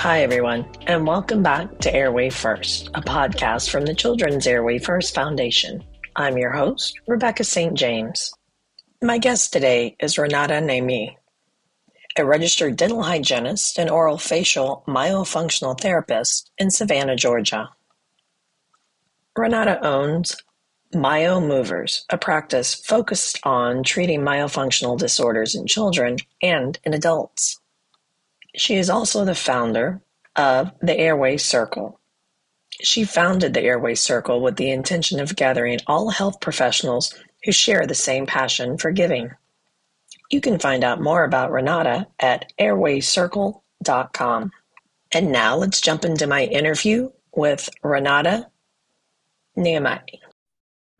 Hi, everyone, and welcome back to Airway First, a podcast from the Children's Airway First Foundation. I'm your host, Rebecca St. James. My guest today is Renata Nehme, a registered dental hygienist and orofacial myofunctional therapist in Savannah, Georgia. Renata owns Myo Moves, a practice focused on treating myofunctional disorders in children and in adults. She is also the founder of the Airway Circle. She founded the Airway Circle with the intention of gathering all health professionals who share the same passion for giving. You can find out more about Renata at airwaycircle.com. And now let's jump into my interview with Renata Nehme.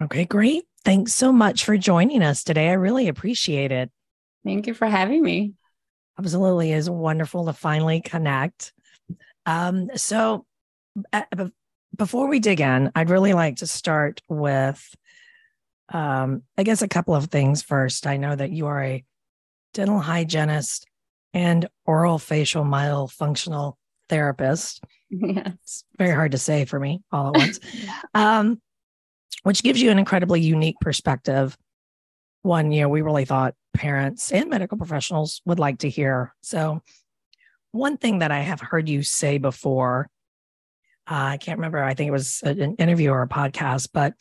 Okay, great. Thanks so much for joining us today. I really appreciate it. Thank you for having me. Absolutely is wonderful to finally connect. Um, so, uh, before we dig in, I'd really like to start with, um, I guess, a couple of things first. I know that you are a dental hygienist and orofacial myofunctional therapist. Yes. It's very hard to say for me all at once. um, which gives you an incredibly unique perspective. One, you know, we really thought parents and medical professionals would like to hear. So, one thing that I have heard you say before, uh, I can't remember, I think it was an interview or a podcast, but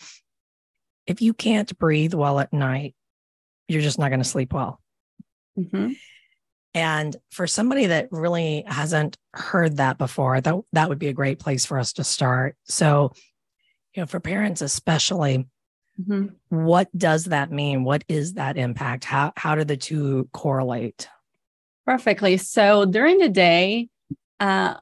if you can't breathe well at night, you're just not going to sleep well. Mm-hmm. And for somebody that really hasn't heard that before, that that would be a great place for us to start. So, you know, for parents especially, mm-hmm. what does that mean? What is that impact? How how do the two correlate? Perfectly. So during the day, uh,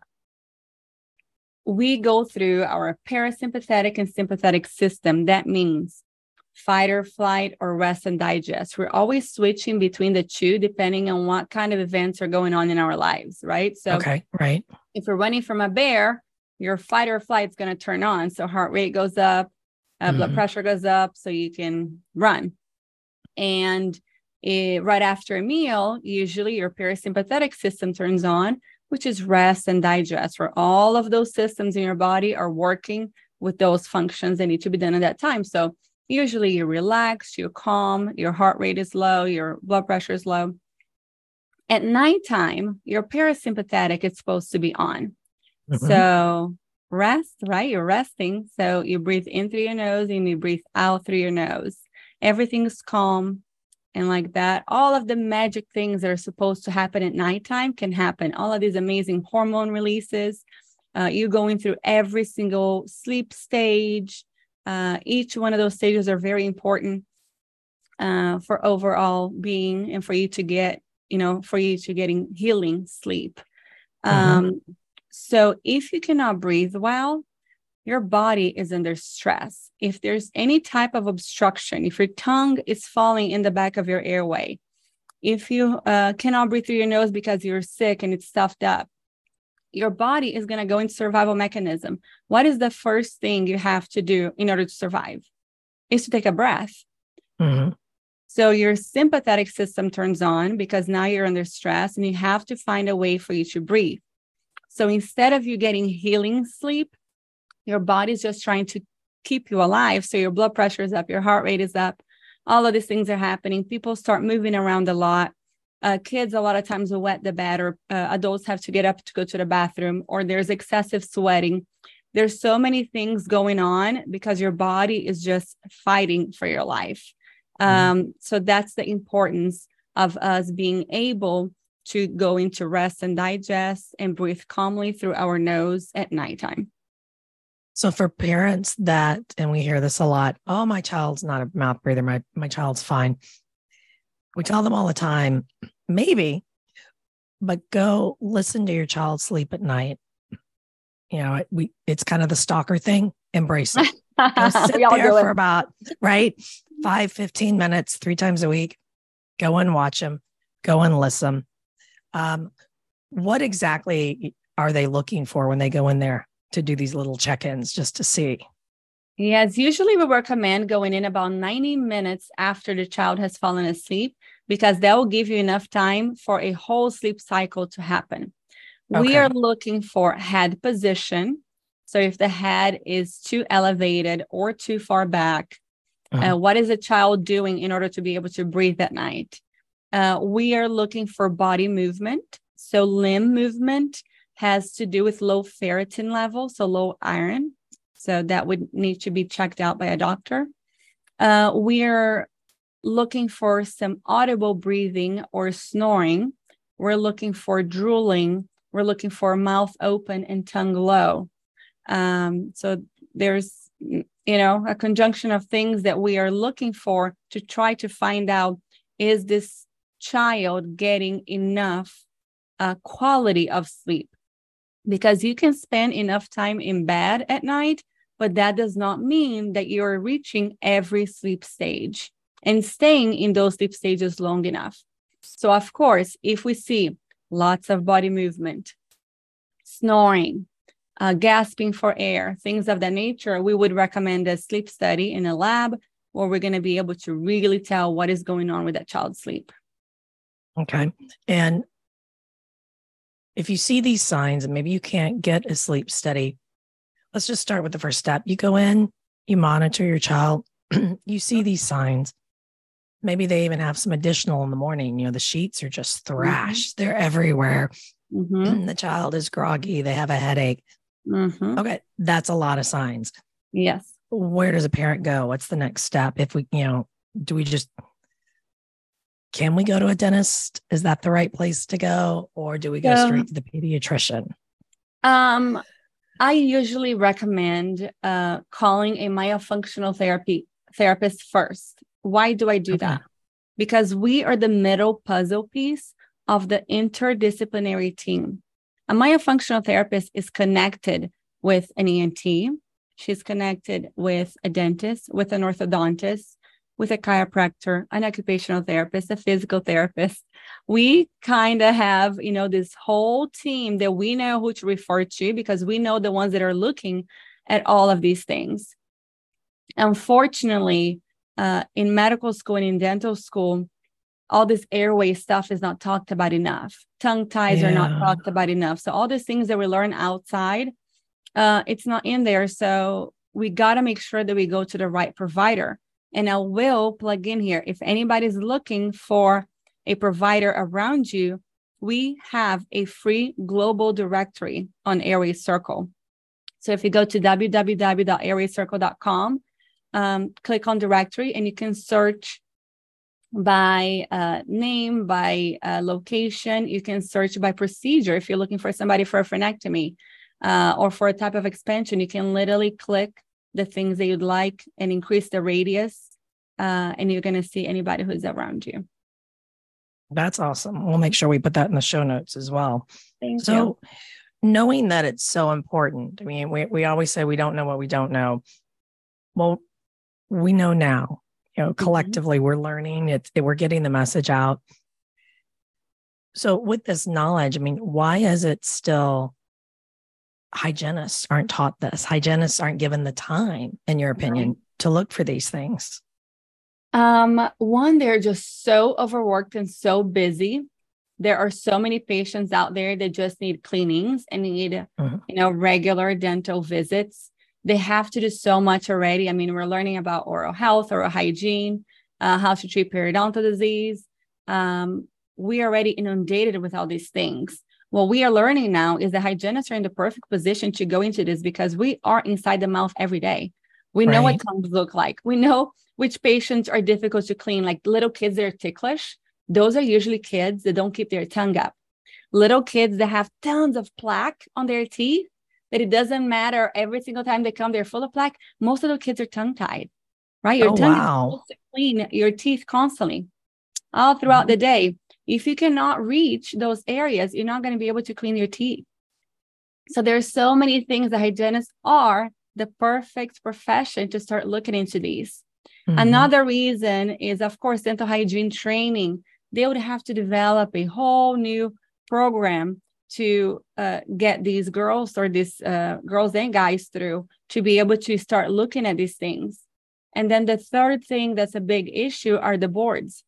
we go through our parasympathetic and sympathetic system. That means fight or flight or rest and digest. We're always switching between the two depending on what kind of events are going on in our lives, right? So, okay, right. If we're running from a bear, your fight or flight is going to turn on. So heart rate goes up, uh, mm-hmm. blood pressure goes up, so you can run. And it, right after a meal, usually your parasympathetic system turns on, which is rest and digest, where all of those systems in your body are working with those functions that need to be done at that time. So usually you're relaxed, you're calm, your heart rate is low, your blood pressure is low. At nighttime, your parasympathetic is supposed to be on. Mm-hmm. So rest, right? You're resting. So you breathe in through your nose and you breathe out through your nose. Everything's calm. And like that, all of the magic things that are supposed to happen at nighttime can happen. All of these amazing hormone releases. Uh, you going through every single sleep stage. Uh, each one of those stages are very important uh, for overall being and for you to get, you know, for you to getting healing sleep. Mm-hmm. Um, so if you cannot breathe well, your body is under stress. If there's any type of obstruction, if your tongue is falling in the back of your airway, if you uh, cannot breathe through your nose because you're sick and it's stuffed up, your body is going to go into survival mechanism. What is the first thing you have to do in order to survive? Is to take a breath. Mm-hmm. So your sympathetic system turns on because now you're under stress and you have to find a way for you to breathe. So instead of you getting healing sleep, your body's just trying to keep you alive. So your blood pressure is up, your heart rate is up, all of these things are happening. People start moving around a lot. Uh, kids a lot of times will wet the bed, or uh, adults have to get up to go to the bathroom, or there's excessive sweating. There's so many things going on because your body is just fighting for your life. Mm-hmm. Um, so that's the importance of us being able to go into rest and digest and breathe calmly through our nose at nighttime. So for parents that, and we hear this a lot, oh, my child's not a mouth breather, my my child's fine. We tell them all the time, maybe, but go listen to your child sleep at night. You know, we it's kind of the stalker thing. Embrace it. Go sit there for about right five, 15 minutes, three times a week. Go and watch them. Go and listen. Um, what exactly are they looking for when they go in there to do these little check-ins just to see? Yes, usually we recommend going in about 90 minutes after the child has fallen asleep because that will give you enough time for a whole sleep cycle to happen. Okay. We are looking for head position. So if the head is too elevated or too far back, uh-huh. uh, what is the child doing in order to be able to breathe at night? Uh, we are looking for body movement. So limb movement has to do with low ferritin level, so low iron. So that would need to be checked out by a doctor. Uh, we are looking for some audible breathing or snoring. We're looking for drooling. We're looking for mouth open and tongue low. Um, so there's, you know, a conjunction of things that we are looking for to try to find out is this child getting enough uh, quality of sleep? Because you can spend enough time in bed at night, but that does not mean that you're reaching every sleep stage and staying in those sleep stages long enough. So, of course, if we see lots of body movement, snoring, uh, gasping for air, things of that nature, we would recommend a sleep study in a lab where we're going to be able to really tell what is going on with that child's sleep. Okay. And if you see these signs and maybe you can't get a sleep study, let's just start with the first step. You go in, you monitor your child, you see these signs. Maybe they even have some additional in the morning. You know, the sheets are just mm-hmm. thrashed, mm-hmm. they're everywhere. Mm-hmm. The child is groggy, they have a headache. Mm-hmm. Okay, that's a lot of signs. Yes. Where does a parent go? What's the next step? If we, you know, do we just can we go to a dentist? Is that the right place to go? Or do we go straight to the pediatrician? Um, I usually recommend uh, calling a myofunctional therapy therapist first. Why do I do okay. that? Because we are the middle puzzle piece of the interdisciplinary team. A myofunctional therapist is connected with an ENT. She's connected with a dentist, with an orthodontist, with a chiropractor, an occupational therapist, a physical therapist. We kind of have, you know, this whole team that we know who to refer to because we know the ones that are looking at all of these things. Unfortunately, uh, in medical school and in dental school, all this airway stuff is not talked about enough. Tongue ties yeah. are not talked about enough. So all these things that we learn outside, uh, it's not in there. So we got to make sure that we go to the right provider and I will plug in here. If anybody's looking for a provider around you, we have a free global directory on Airway Circle. So if you go to www.airwaycircle.com, um, click on directory and you can search by uh, name, by uh, location. You can search by procedure. If you're looking for somebody for a frenectomy uh, or for a type of expansion, you can literally click the things that you'd like and increase the radius. Uh, and you're going to see anybody who's around you. That's awesome. We'll make sure we put that in the show notes as well. Thank so, you. knowing that it's so important, I mean, we, we always say we don't know what we don't know. Well, we know now, you know, mm-hmm. collectively mm-hmm. we're learning it, we're getting the message out. So, with this knowledge, I mean, why is it still hygienists aren't taught this. Hygienists aren't given the time, in your opinion, right. to look for these things. Um, one, they're just so overworked and so busy. There are so many patients out there that just need cleanings and need, mm-hmm. you know, regular dental visits. They have to do so much already. I mean, we're learning about oral health, oral hygiene, uh, how to treat periodontal disease. Um, we are already inundated with all these things what we are learning now is that hygienists are in the perfect position to go into this because we are inside the mouth every day. We know what tongues look like. We know which patients are difficult to clean, like little kids that are ticklish. Those are usually kids that don't keep their tongue up. Little kids that have tons of plaque on their teeth, that it doesn't matter every single time they come, they're full of plaque. Most of the kids are tongue tied, right? Your oh, tongue wow. is supposed to clean your teeth constantly all throughout mm-hmm. the day. If you cannot reach those areas, you're not going to be able to clean your teeth. So there's so many things that hygienists are the perfect profession to start looking into these. Mm-hmm. Another reason is, of course, dental hygiene training. They would have to develop a whole new program to uh, get these girls or these uh, girls and guys through to be able to start looking at these things. And then the third thing that's a big issue are the boards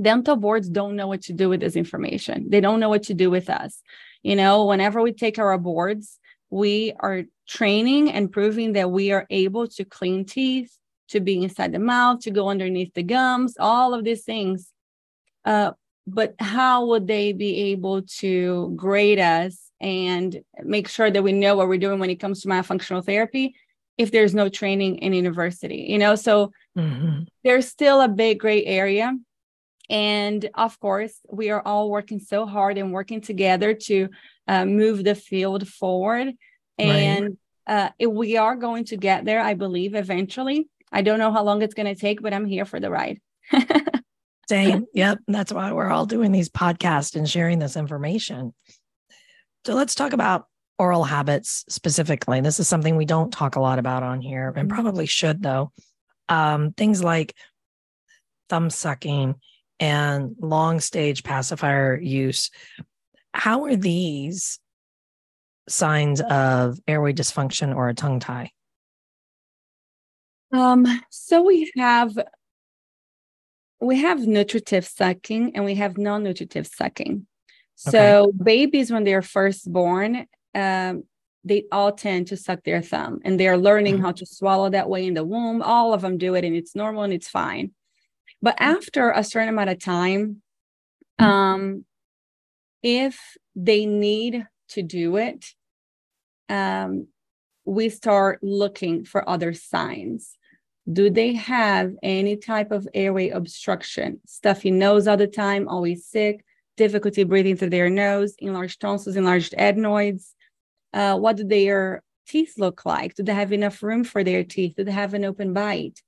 dental boards don't know what to do with this information. They don't know what to do with us. You know, whenever we take our boards, we are training and proving that we are able to clean teeth, to be inside the mouth, to go underneath the gums, all of these things. Uh, but how would they be able to grade us and make sure that we know what we're doing when it comes to myofunctional therapy if there's no training in university you know so mm-hmm. there's still a big gray area and of course we are all working so hard and working together to uh, move the field forward and right. uh, we are going to get there i believe eventually i don't know how long it's going to take but i'm here for the ride same yep that's why we're all doing these podcasts and sharing this information so let's talk about oral habits specifically. This is something we don't talk a lot about on here and mm-hmm. probably should, though. Um, things like thumb sucking and long stage pacifier use. How are these signs of airway dysfunction or a tongue tie? Um, so we have we have nutritive sucking and we have non-nutritive sucking. So okay. babies, when they're first born, um, they all tend to suck their thumb and they're learning mm-hmm. how to swallow that way in the womb. All of them do it and it's normal and it's fine. But mm-hmm. after a certain amount of time, mm-hmm. um, if they need to do it, um, we start looking for other signs. Do they have any type of airway obstruction? Stuffy nose all the time, always sick, difficulty breathing through their nose, enlarged tonsils, enlarged adenoids? Uh, what do their teeth look like? Do they have enough room for their teeth? Do they have an open bite?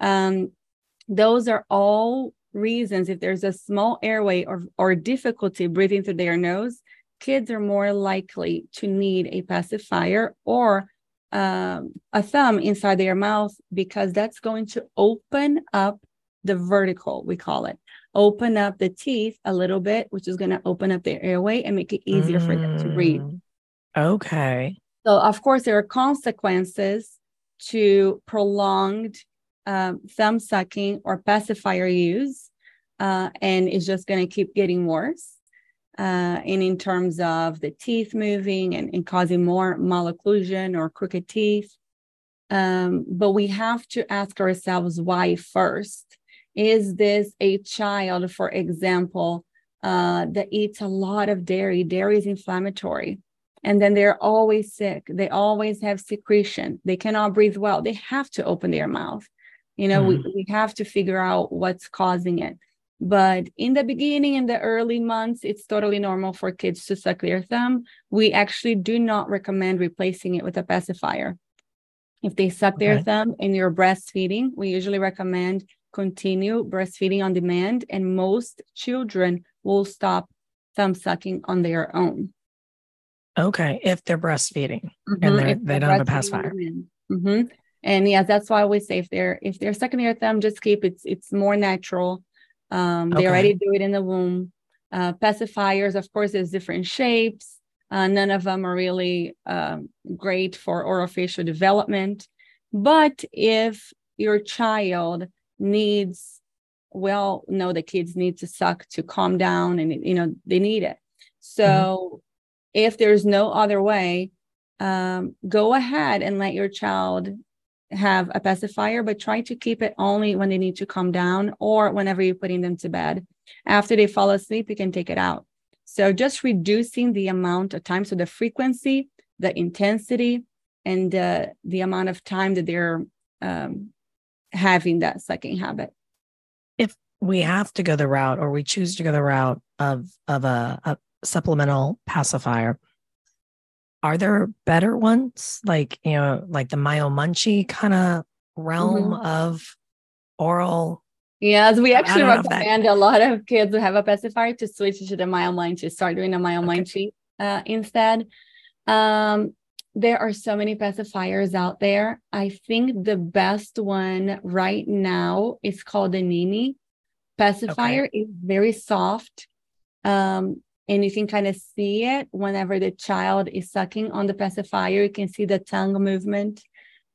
Um, those are all reasons. If there's a small airway or, or difficulty breathing through their nose, kids are more likely to need a pacifier or um, a thumb inside their mouth because that's going to open up the vertical, we call it open up the teeth a little bit, which is going to open up their airway and make it easier mm. for them to breathe. Mm, okay. So, of course, there are consequences to prolonged um, thumb sucking or pacifier use, uh, and it's just going to keep getting worse. Uh, and in terms of the teeth moving and, and causing more malocclusion or crooked teeth. Um, but we have to ask ourselves why first is this a child, for example, uh, that eats a lot of dairy? Dairy is inflammatory. And then they're always sick. They always have secretion. They cannot breathe well. They have to open their mouth. You know, mm. we, we have to figure out what's causing it. But in the beginning, in the early months, it's totally normal for kids to suck their thumb. We actually do not recommend replacing it with a pacifier. If they suck okay. their thumb and you're breastfeeding, we usually recommend continue breastfeeding on demand, and most children will stop thumb sucking on their own. Okay, if they're breastfeeding mm-hmm. and they're, they don't have a pacifier. Mm-hmm. And yes, that's why I always say if they're if they're sucking their thumb, just keep it's it's more natural. Um, they already do it in the womb. Uh, pacifiers, of course, there's different shapes. Uh, none of them are really um, great for orofacial development. But if your child needs well know the kids need to suck to calm down and you know they need it so mm-hmm. if there's no other way um, go ahead and let your child have a pacifier but try to keep it only when they need to calm down or whenever you're putting them to bed after they fall asleep you can take it out so just reducing the amount of time so the frequency the intensity and uh, the amount of time that they're um, having that sucking habit. If we have to go the route or we choose to go the route of of a, a supplemental pacifier, are there better ones like you know like the Myomunchee kind of realm mm-hmm. of oral Yes, we actually recommend a lot of kids who have a pacifier to switch to the Myomunchee, start doing a Myomunchee okay. uh, instead. Um, there are so many pacifiers out there. I think the best one right now is called the Nini pacifier. Okay. It's very soft. Um, and you can kind of see it whenever the child is sucking on the pacifier. You can see the tongue movement.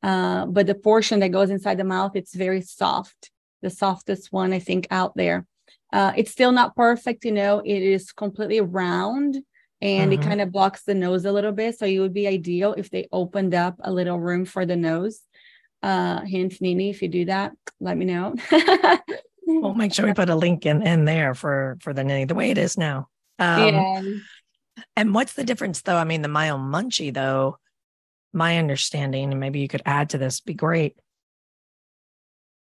Uh, but the portion that goes inside the mouth, it's very soft, the softest one I think out there. Uh, it's still not perfect, you know, it is completely round and mm-hmm. it kind of blocks the nose a little bit. So it would be ideal if they opened up a little room for the nose. Uh, hint, Nini, if you do that, let me know. we'll make sure we put a link in, in there for for the Nini the way it is now. Um, yeah. And what's the difference, though? I mean, the MyoMunchee, though, my understanding, and maybe you could add to this, be great.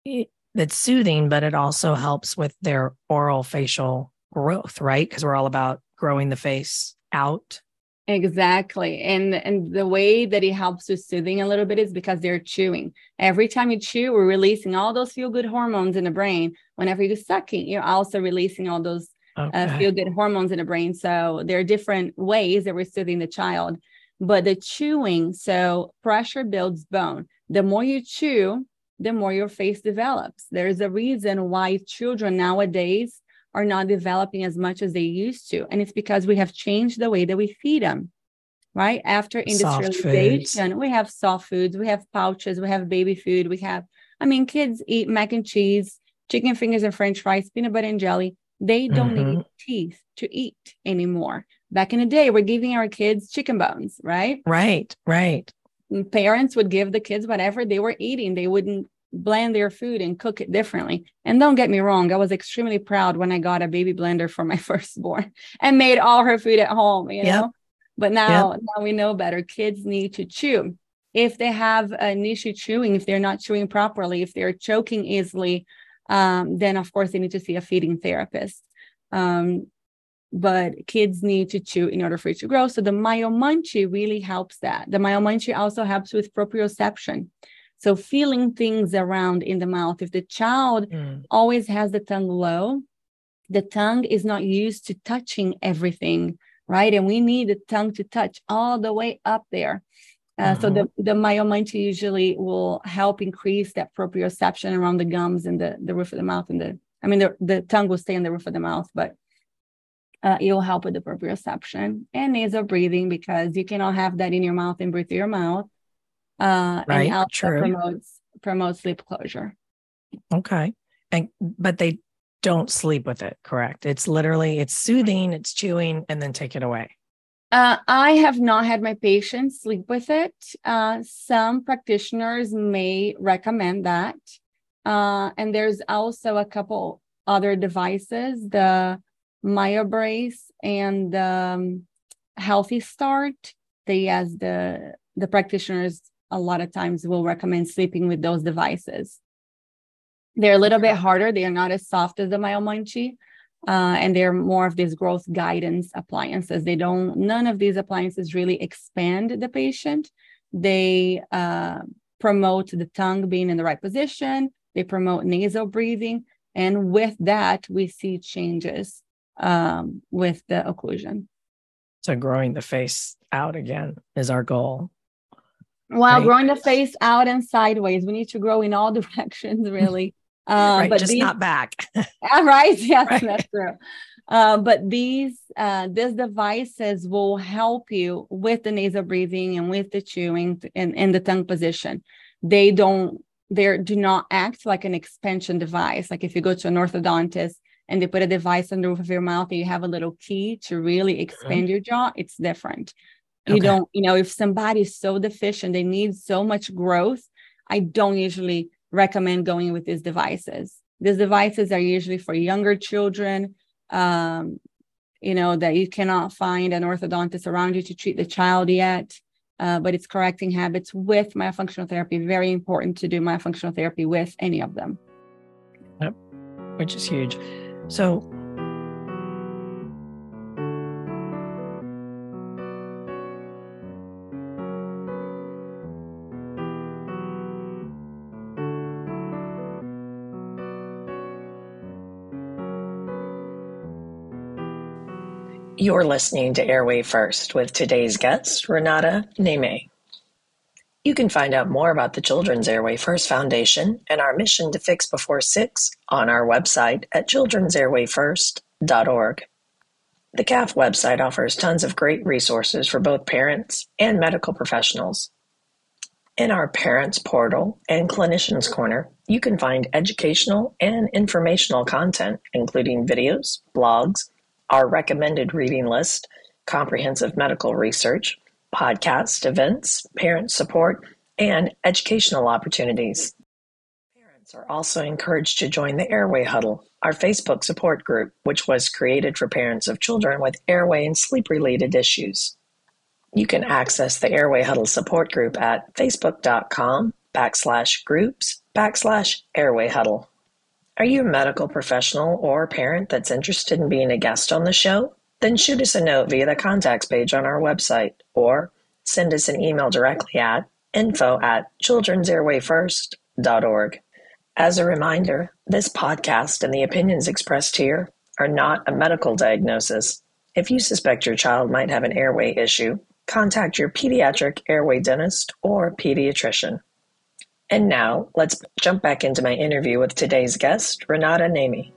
It's soothing, but it also helps with their oral facial growth, right? Because we're all about growing the face out. Exactly. And and the way that it helps with soothing a little bit is because they're chewing. Every time you chew, we're releasing all those feel good hormones in the brain. Whenever you're sucking, you're also releasing all those okay. uh, feel good hormones in the brain. So there are different ways that we're soothing the child. But the chewing, so pressure builds bone. The more you chew, the more your face develops. There's a reason why children nowadays are not developing as much as they used to. And it's because we have changed the way that we feed them. Right after industrialization, we have soft foods, we have pouches, we have baby food, we have, I mean, kids eat mac and cheese, chicken fingers and french fries, peanut butter and jelly. They don't mm-hmm. need teeth to eat anymore. Back in the day, we're giving our kids chicken bones, right? Right, right. And parents would give the kids whatever they were eating. They wouldn't blend their food and cook it differently. And don't get me wrong, I was extremely proud when I got a baby blender for my firstborn and made all her food at home, you yep. know. But now, yep. now we know better. Kids need to chew. If they have an issue chewing, if they're not chewing properly, if they're choking easily, um, then of course they need to see a feeding therapist. Um, but kids need to chew in order for it to grow. So the MyoMunchee really helps that. The MyoMunchee also helps with proprioception. So feeling things around in the mouth. If the child mm. always has the tongue low, the tongue is not used to touching everything, right? And we need the tongue to touch all the way up there. Uh, mm-hmm. So the the Myo usually will help increase that proprioception around the gums and the, the roof of the mouth and the I mean the, the tongue will stay in the roof of the mouth, but uh, it will help with the proprioception and nasal breathing because you cannot have that in your mouth and breathe through your mouth uh, right, and also true. promotes promotes sleep closure. Okay, and but they don't sleep with it. Correct? It's literally it's soothing, it's chewing, and then take it away. Uh, I have not had my patients sleep with it. Uh, some practitioners may recommend that. Uh, and there's also a couple other devices, the MyoBrace and the um, Healthy Start. They, as the the practitioners a lot of times will recommend sleeping with those devices. They're a little bit harder. They are not as soft as the MyoMunchee. Uh, and they're more of these growth guidance appliances. They don't, none of these appliances really expand the patient. They uh, promote the tongue being in the right position, they promote nasal breathing. And with that, we see changes um, with the occlusion. So, growing the face out again is our goal. While right. growing the face out and sideways, we need to grow in all directions, really. Uh, right, but just these, not back. right? Yes, right. that's true. Uh, but these uh, these devices will help you with the nasal breathing and with the chewing and, and the tongue position. They don't they do not act like an expansion device. Like if you go to an orthodontist and they put a device on the roof of your mouth and you have a little key to really mm-hmm. expand mm-hmm. your jaw, it's different. You okay. don't, you know, if somebody's so deficient, they need so much growth. I don't usually recommend going with these devices. These devices are usually for younger children, um, you know, that you cannot find an orthodontist around you to treat the child yet. Uh, but it's correcting habits with myofunctional therapy. Very important to do myofunctional therapy with any of them. Yep, which is huge. So, You're listening to Airway First with today's guest, Renata Nehme. You can find out more about the Children's Airway First Foundation and our mission to fix before six on our website at children'sairwayfirst.org. The CAF website offers tons of great resources for both parents and medical professionals. In our Parents Portal and Clinicians Corner, you can find educational and informational content, including videos, blogs, our recommended reading list, comprehensive medical research, podcast events, parent support, and educational opportunities. Parents are also encouraged to join the Airway Huddle, our Facebook support group, which was created for parents of children with airway and sleep related issues. You can access the Airway Huddle support group at facebook.com backslash groups backslash airway huddle. Are you a medical professional or parent that's interested in being a guest on the show? Then shoot us a note via the contacts page on our website or send us an email directly at info at children'sairwayfirst.org. As a reminder, this podcast and the opinions expressed here are not a medical diagnosis. If you suspect your child might have an airway issue, contact your pediatric airway dentist or pediatrician. And now, let's jump back into my interview with today's guest, Renata Nehme.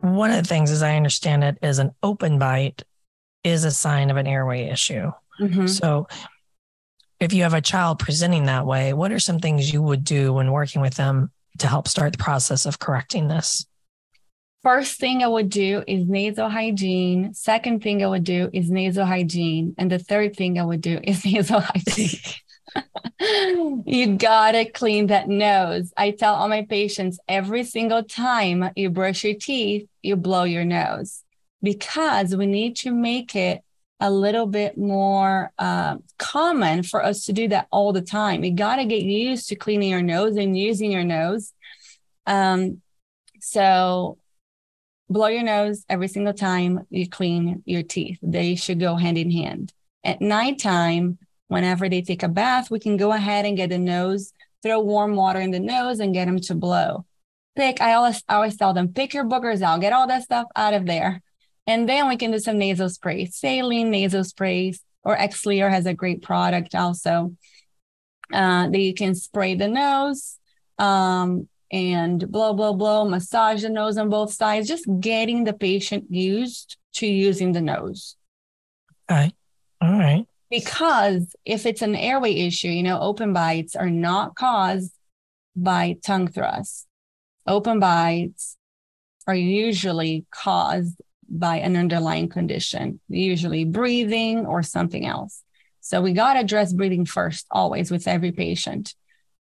One of the things, as I understand it, is an open bite is a sign of an airway issue. Mm-hmm. So, if you have a child presenting that way, what are some things you would do when working with them to help start the process of correcting this? First thing I would do is nasal hygiene. Second thing I would do is nasal hygiene. And the third thing I would do is nasal hygiene. you gotta clean that nose. I tell all my patients every single time you brush your teeth, you blow your nose because we need to make it a little bit more uh, common for us to do that all the time. You got to get used to cleaning your nose and using your nose. Um, so blow your nose every single time you clean your teeth. They should go hand in hand. At nighttime, whenever they take a bath, we can go ahead and get the nose, throw warm water in the nose and get them to blow. Pick, I always, I always tell them, pick your boogers out, get all that stuff out of there. And then we can do some nasal sprays. Saline nasal sprays or Xlear has a great product also uh, that you can spray the nose um, and blow, blow, blow, massage the nose on both sides, just getting the patient used to using the nose. Okay. All right. Because if it's an airway issue, you know, open bites are not caused by tongue thrusts. Open bites are usually caused by an underlying condition, usually breathing or something else. So we got to address breathing first, always with every patient.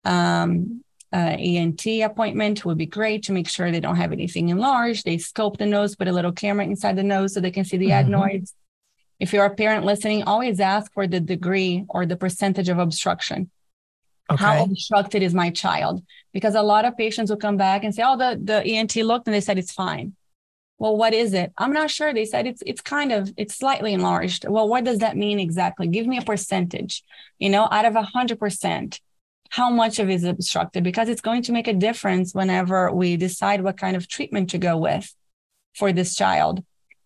Um, uh, ENT appointment would be great to make sure they don't have anything enlarged. They scope the nose, put a little camera inside the nose so they can see the mm-hmm. adenoids. If you're a parent listening, always ask for the degree or the percentage of obstruction. Okay. How obstructed is my child? Because a lot of patients will come back and say, "Oh, the the ENT looked and they said it's fine." Well what is it? I'm not sure. They said it's it's kind of it's slightly enlarged. Well what does that mean exactly? Give me a percentage you know out of a hundred percent how much of it is obstructed? Because it's going to make a difference whenever we decide what kind of treatment to go with for this child.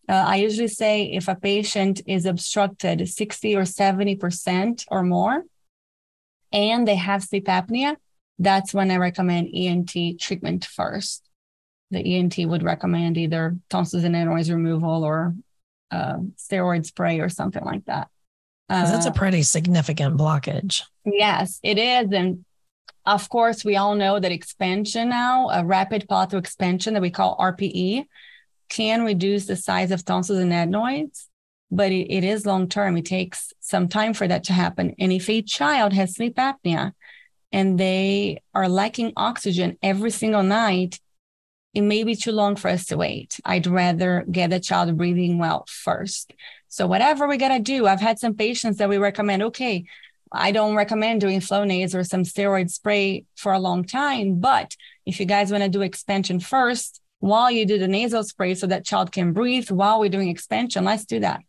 Uh, i usually say if a patient is obstructed 60 or 70% or more and they have sleep apnea that's when i recommend ent treatment first the ENT would recommend either tonsils and adenoids removal or uh, steroid spray or something like that. Uh, that's a uh, pretty significant blockage. Yes, it is. And of course, we all know that expansion now, a rapid palatal expansion that we call RPE, can reduce the size of tonsils and adenoids, but it, it is long term. It takes some time for that to happen. And if a child has sleep apnea and they are lacking oxygen every single night, it may be too long for us to wait. I'd rather get the child breathing well first. So whatever we gotta do, I've had some patients that we recommend, okay, I don't recommend doing Flonase or some steroid spray for a long time, but if you guys want to do expansion first, while you do the nasal spray so that child can breathe while we're doing expansion, let's do that.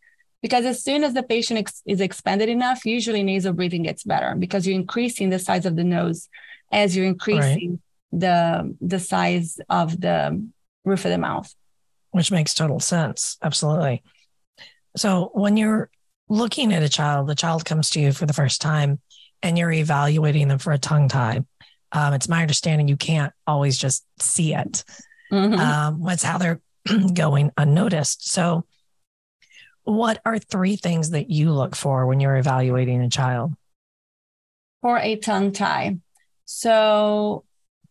Because as soon as the patient ex- is expanded enough, usually nasal breathing gets better because you're increasing the size of the nose as you're increasing right the the size of the roof of the mouth which makes total sense absolutely so when you're looking at a child the child comes to you for the first time and you're evaluating them for a tongue tie um, it's my understanding you can't always just see it mm-hmm. um, what's how they're going unnoticed. So, what are three things that you look for when you're evaluating a child? For a tongue tie. So,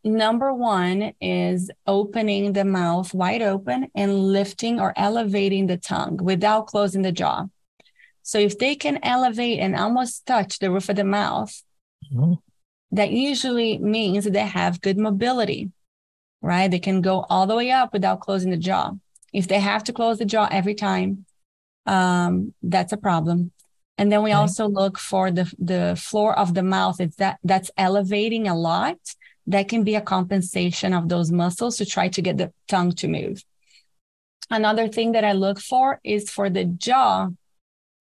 number one is opening the mouth wide open and lifting or elevating the tongue without closing the jaw. So, if they can elevate and almost touch the roof of the mouth, mm-hmm. that usually means they have good mobility, right? They can go all the way up without closing the jaw. If they have to close the jaw every time, um, that's a problem. And then we okay. also look for the the floor of the mouth. It's that that's elevating a lot. That can be a compensation of those muscles to try to get the tongue to move. Another thing that I look for is for the jaw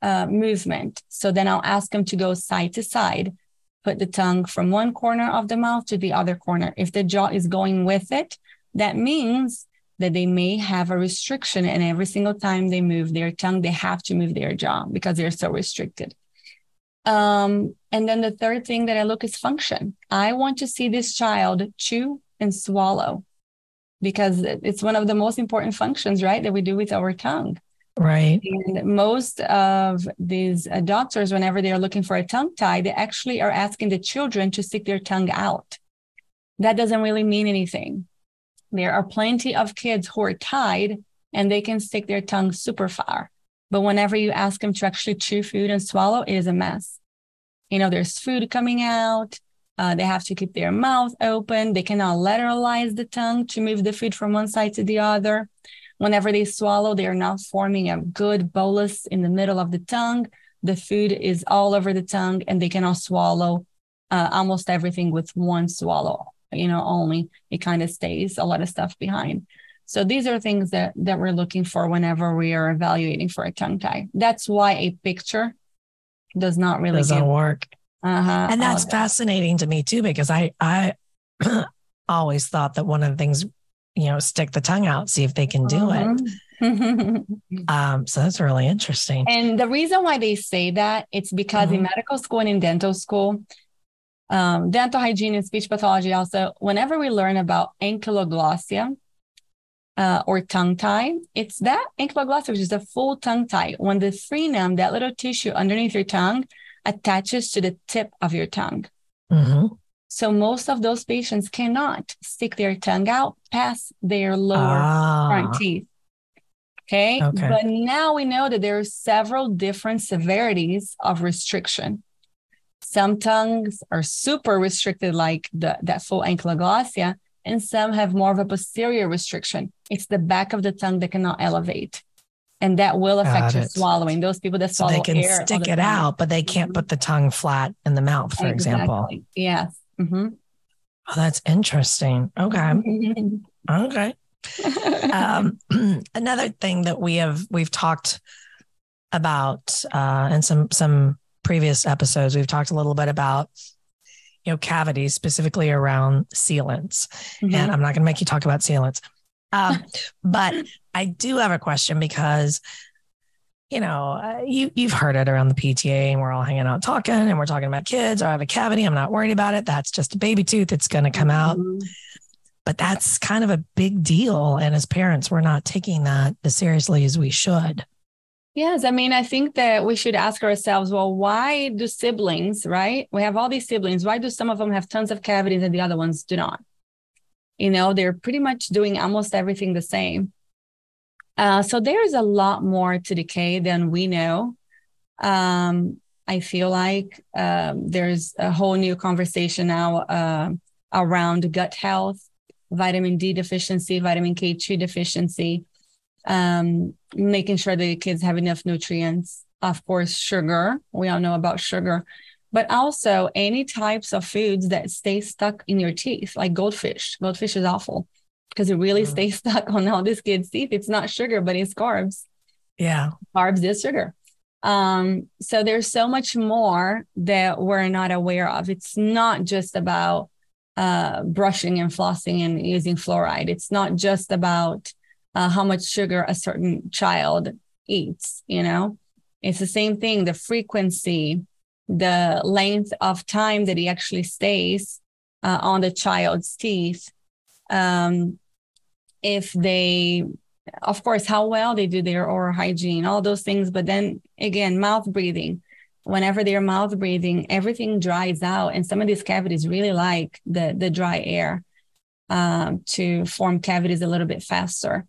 uh, movement. So then I'll ask them to go side to side, put the tongue from one corner of the mouth to the other corner. If the jaw is going with it, that means that they may have a restriction and every single time they move their tongue they have to move their jaw because they're so restricted um, and then the third thing that i look is function. I want to see this child chew and swallow because it's one of the most important functions right that we do with our tongue. Right. And most of these uh, doctors whenever they're looking for a tongue tie they actually are asking the children to stick their tongue out. That doesn't really mean anything. There are plenty of kids who are tied and they can stick their tongue super far. But whenever you ask them to actually chew food and swallow, it is a mess. You know, there's food coming out. Uh, they have to keep their mouth open. They cannot lateralize the tongue to move the food from one side to the other. Whenever they swallow, they are not forming a good bolus in the middle of the tongue. The food is all over the tongue and they cannot swallow uh, almost everything with one swallow you know, only it kind of stays a lot of stuff behind. So these are things that that we're looking for whenever we are evaluating for a tongue tie. That's why a picture does not really doesn't give, work. Uh-huh, and that's fascinating to me too, because I I always thought that one of the things, you know, stick the tongue out, see if they can do uh-huh. it. um, so that's really interesting. And the reason why they say that it's because in mm-hmm. medical school and in dental school, um, dental hygiene and speech pathology also, whenever we learn about ankyloglossia uh, or tongue tie, it's that ankyloglossia, which is a full tongue tie. When the frenum, that little tissue underneath your tongue, attaches to the tip of your tongue. Mm-hmm. So most of those patients cannot stick their tongue out past their lower ah. front teeth. Okay? okay. But now we know that there are several different severities of restriction. Some tongues are super restricted, like the, that full ankyloglossia, and some have more of a posterior restriction. It's the back of the tongue that cannot elevate. And that will affect your swallowing. Those people that swallow so they can air stick it out, but they can't mm-hmm. put the tongue flat in the mouth, for exactly. example. Yes. Mm-hmm. Oh, that's interesting. Okay. okay. um, another thing that we have we've talked about uh, and some some previous episodes, we've talked a little bit about you know cavities specifically around sealants, mm-hmm. and I'm not going to make you talk about sealants, um, but I do have a question because you know, uh, you you've heard it around the PTA, and we're all hanging out talking, and we're talking about kids. I have a cavity. I'm not worried about it. That's just a baby tooth. It's going to come out. Mm-hmm. But that's kind of a big deal, and as parents, we're not taking that as seriously as we should. Yes, I mean, I think that we should ask ourselves, well, why do siblings, right? We have all these siblings. Why do some of them have tons of cavities and the other ones do not? You know, they're pretty much doing almost everything the same. Uh, so there's a lot more to decay than we know. Um, I feel like um, there's a whole new conversation now uh, around gut health, vitamin D deficiency, vitamin K2 deficiency um, making sure the kids have enough nutrients. Of course, sugar. We all know about sugar, but also any types of foods that stay stuck in your teeth, like goldfish. Goldfish is awful because it really mm. stays stuck on all these kids' teeth. It's not sugar, but it's carbs. Yeah. Carbs is sugar. Um, so there's so much more that we're not aware of. It's not just about uh, brushing and flossing and using fluoride. It's not just about uh, how much sugar a certain child eats, you know? It's the same thing, the frequency, the length of time that he actually stays uh, on the child's teeth. Um, if they of course how well they do their oral hygiene all those things but then again mouth breathing whenever they're mouth breathing everything dries out and some of these cavities really like the the dry air um, to form cavities a little bit faster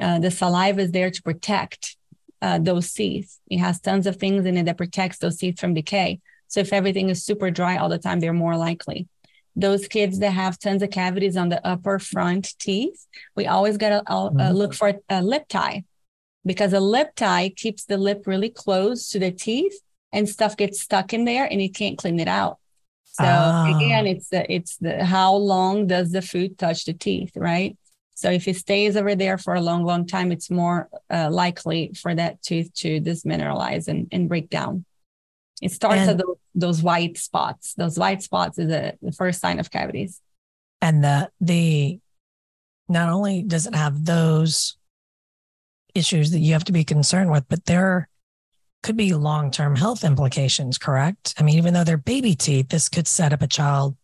uh, the saliva is there to protect uh, those seeds. it has tons of things in it that protects those seeds from decay so if everything is super dry all the time they're more likely those kids that have tons of cavities on the upper front teeth, we always got to uh, mm-hmm. look for a lip tie because a lip tie keeps the lip really close to the teeth and stuff gets stuck in there and you can't clean it out. So ah. again, it's the it's the how long does the food touch the teeth, right? So if it stays over there for a long, long time, it's more uh, likely for that tooth to dismineralize and, and break down. It starts and, at those, those white spots. Those white spots is a, the first sign of cavities. And the the not only does it have those issues that you have to be concerned with, but there could be long term health implications, correct? I mean, even though they're baby teeth, this could set up a child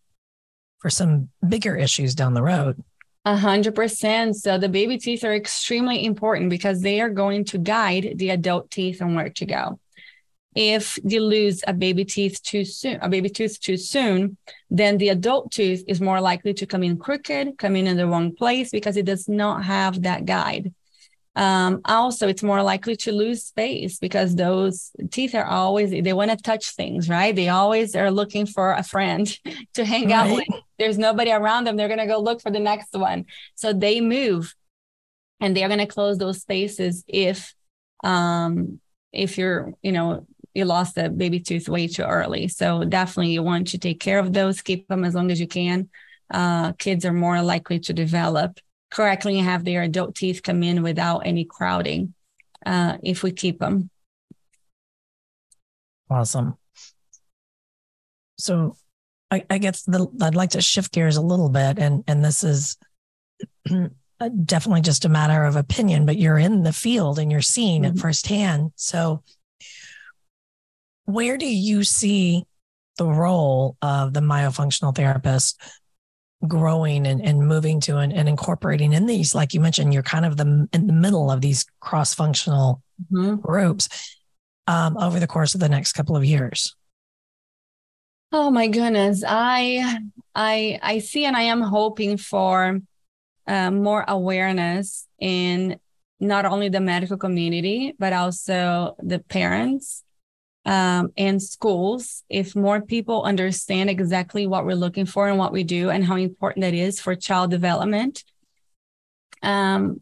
for some bigger issues down the road. A hundred percent. So the baby teeth are extremely important because they are going to guide the adult teeth on where to go if you lose a baby teeth too soon, a baby tooth too soon, then the adult tooth is more likely to come in crooked, come in in the wrong place because it does not have that guide. Um, also, it's more likely to lose space because those teeth are always, they want to touch things, right? They always are looking for a friend to hang right. out with. There's nobody around them. They're going to go look for the next one. So they move and they're going to close those spaces if um if you're you know you lost a baby tooth way too early. So definitely you want to take care of those, keep them as long as you can. Uh, kids are more likely to develop correctly and have their adult teeth come in without any crowding uh, if we keep them. Awesome. So I, I guess the, I'd like to shift gears a little bit, and and this is definitely just a matter of opinion, but you're in the field and you're seeing mm-hmm. it firsthand. So where do you see the role of the myofunctional therapist growing and, and moving to and, and, incorporating in these like you mentioned you're kind of the in the middle of these cross-functional mm-hmm. groups um, over the course of the next couple of years. Oh my goodness. I i i see and i am hoping for uh, more awareness in not only the medical community but also the parents um, and schools, if more people understand exactly what we're looking for and what we do and how important that is for child development, um,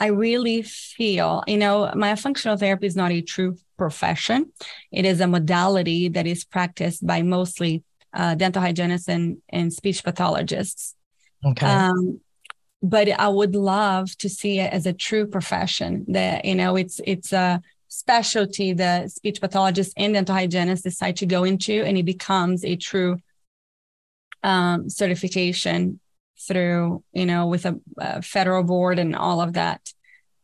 I really feel, you know, myofunctional therapy is not a true profession. It is a modality that is practiced by mostly uh, dental hygienists and, and speech pathologists. Okay. Um, but I would love to see it as a true profession that, you know, it's, it's a, specialty the speech pathologist and dental hygienist decide to go into, and it becomes a true um, certification through, you know, with a, a, federal board and all of that.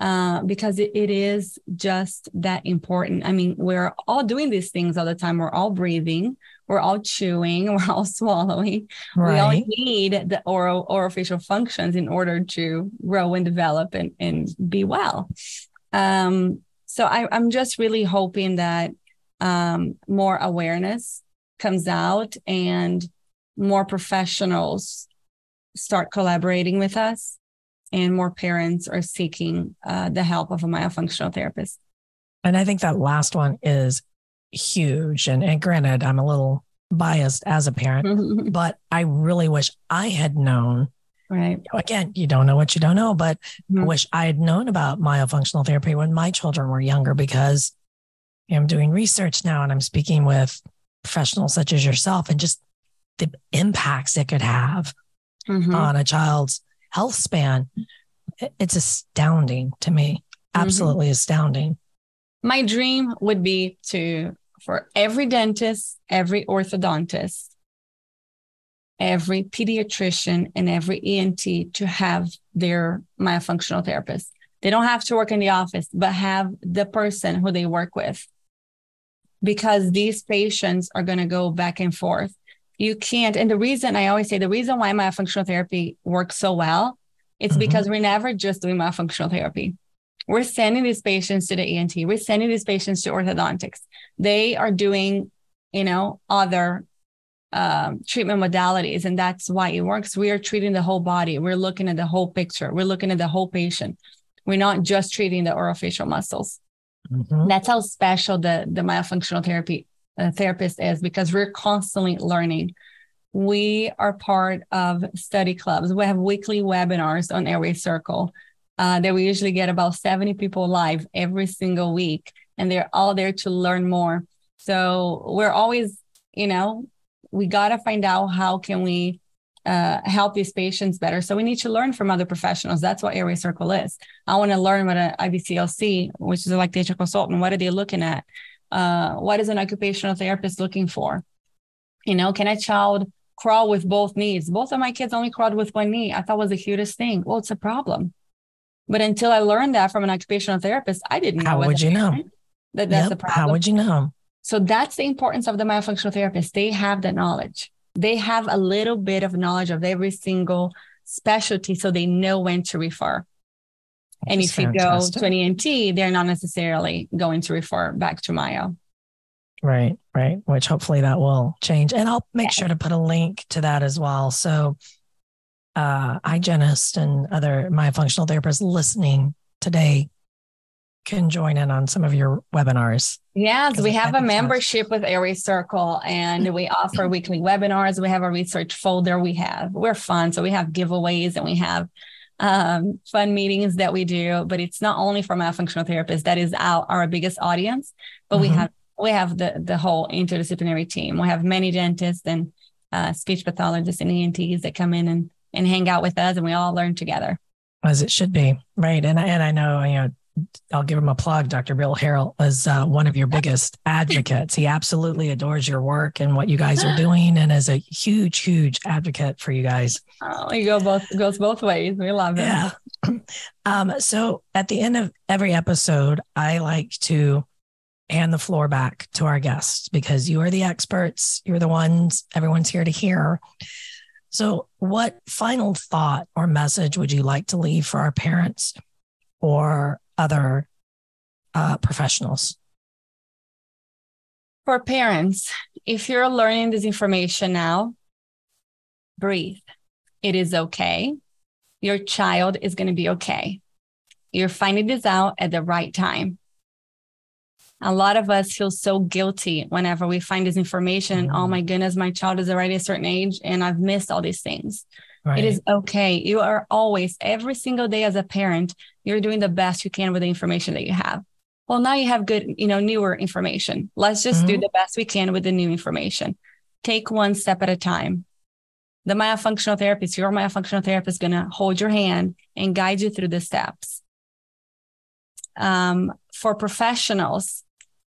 Uh, because it, it is just that important. I mean, we're all doing these things all the time. We're all breathing, we're all chewing, we're all swallowing. Right. We all need the oral orofacial functions in order to grow and develop and, and be well. Um, so I, am just really hoping that um, more awareness comes out and more professionals start collaborating with us and more parents are seeking uh, the help of a myofunctional therapist. And I think that last one is huge. And, and granted, I'm a little biased as a parent, but I really wish I had known Right. Again, you don't know what you don't know, but mm-hmm. I wish I had known about myofunctional therapy when my children were younger because I'm doing research now and I'm speaking with professionals such as yourself and just the impacts it could have mm-hmm. on a child's health span. It's astounding to me. Mm-hmm. Absolutely mm-hmm. astounding. My dream would be to, for every dentist, every orthodontist, every pediatrician and every ENT to have their myofunctional therapist. They don't have to work in the office, but have the person who they work with. Because these patients are going to go back and forth. You can't. And the reason I always say the reason why myofunctional therapy works so well It's mm-hmm. because we're never just doing myofunctional therapy. We're sending these patients to the ENT. We're sending these patients to orthodontics. They are doing, you know, other um, treatment modalities, and that's why it works. We are treating the whole body. We're looking at the whole picture. We're looking at the whole patient. We're not just treating the orofacial muscles. Mm-hmm. That's how special the the myofunctional therapy uh, therapist is because we're constantly learning. We are part of study clubs. We have weekly webinars on Airway Circle uh, that we usually get about 70 people live every single week, and they're all there to learn more. So we're always, you know, we got to find out how can we uh, help these patients better. So we need to learn from other professionals. That's what Airway Circle is. I want to learn what an IBCLC, which is a lactation consultant, what are they looking at? Uh, what is an occupational therapist looking for? You know, can a child crawl with both knees? Both of my kids only crawled with one knee. I thought was the cutest thing. Well, it's a problem. But until I learned that from an occupational therapist, I didn't know. How would you know? That that's yep. the problem. How would you know? So that's the importance of the myofunctional therapist. They have the knowledge they have a little bit of knowledge of every single specialty so they know when to refer. And if fantastic. you go to an ENT, they're not necessarily going to refer back to Myo. Right, right. Which hopefully that will change. And I'll make sure to put a link to that as well. So uh hygienists and other myofunctional therapists listening today can join in on some of your webinars. Yes, we have a membership with Airway Circle and we offer weekly webinars. We have a research folder. We have, we're fun. So we have giveaways and we have um, fun meetings that we do, but it's not only for myofunctional therapists. That is our, our biggest audience, but mm-hmm. we have, we have the, the whole interdisciplinary team. We have many dentists and uh, speech pathologists and ENTs that come in and, and hang out with us and we all learn together. As it should be. Right. And, I, and I know, you know, I'll give him a plug. Dr. Bill Harrell is uh, one of your biggest advocates. He absolutely adores your work and what you guys are doing, and is a huge, huge advocate for you guys. Oh, you go both goes both ways. We love it. Yeah. Um, so at the end of every episode, I like to hand the floor back to our guests because you are the experts. You're the ones everyone's here to hear. So, what final thought or message would you like to leave for our parents or other uh, professionals? For parents, if you're learning this information now, breathe. It is okay. Your child is going to be okay. You're finding this out at the right time. A lot of us feel so guilty whenever we find this information. Mm-hmm. Oh my goodness, my child is already a certain age and I've missed all these things. Right. It is okay. You are always, every single day as a parent, you're doing the best you can with the information that you have. Well, now you have good, you know, newer information. Let's just mm-hmm. do the best we can with the new information. Take one step at a time. The myofunctional therapist, your myofunctional therapist is going to hold your hand and guide you through the steps. Um, for professionals,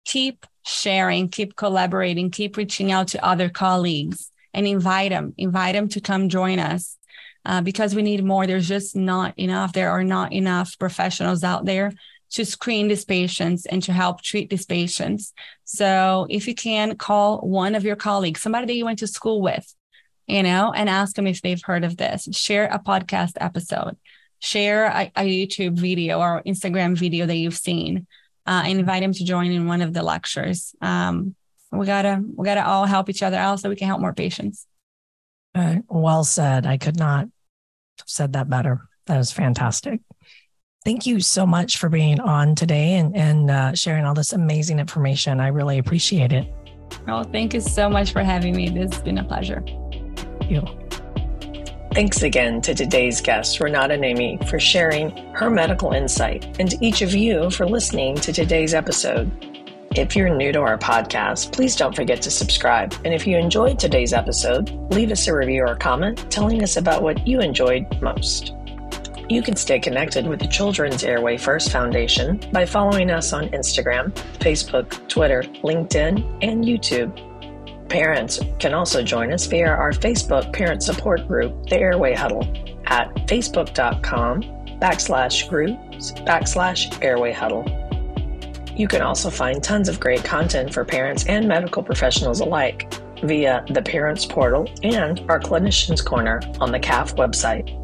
keep sharing, keep collaborating, keep reaching out to other colleagues and invite them, invite them to come join us uh, because we need more. There's just not enough. There are not enough professionals out there to screen these patients and to help treat these patients. So if you can call one of your colleagues, somebody that you went to school with, you know, and ask them if they've heard of this, share a podcast episode, share a, a YouTube video or Instagram video that you've seen, uh, and invite them to join in one of the lectures. Um, we gotta we gotta all help each other out so we can help more patients. Uh, well said. I could not have said that better. That was fantastic. Thank you so much for being on today and and uh, sharing all this amazing information. I really appreciate it. Oh, thank you so much for having me. This has been a pleasure. Thank you. Thanks again to today's guest, Renata Nehme, for sharing her medical insight, and to each of you for listening to today's episode. If you're new to our podcast, please don't forget to subscribe. And if you enjoyed today's episode, leave us a review or comment telling us about what you enjoyed most. You can stay connected with the Children's Airway First Foundation by following us on Instagram, Facebook, Twitter, LinkedIn, and YouTube. Parents can also join us via our Facebook parent support group, the Airway Huddle, at facebook.com backslash groups backslash airway huddle. You can also find tons of great content for parents and medical professionals alike via the Parents Portal and our Clinicians Corner on the CAF website.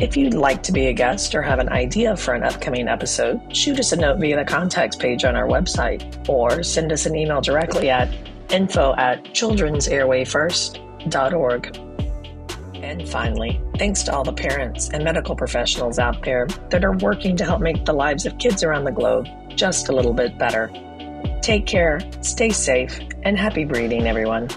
If you'd like to be a guest or have an idea for an upcoming episode, shoot us a note via the contacts page on our website or send us an email directly at info at children'sairwayfirst.org. And finally, thanks to all the parents and medical professionals out there that are working to help make the lives of kids around the globe just a little bit better. Take care, stay safe, and happy breeding, everyone.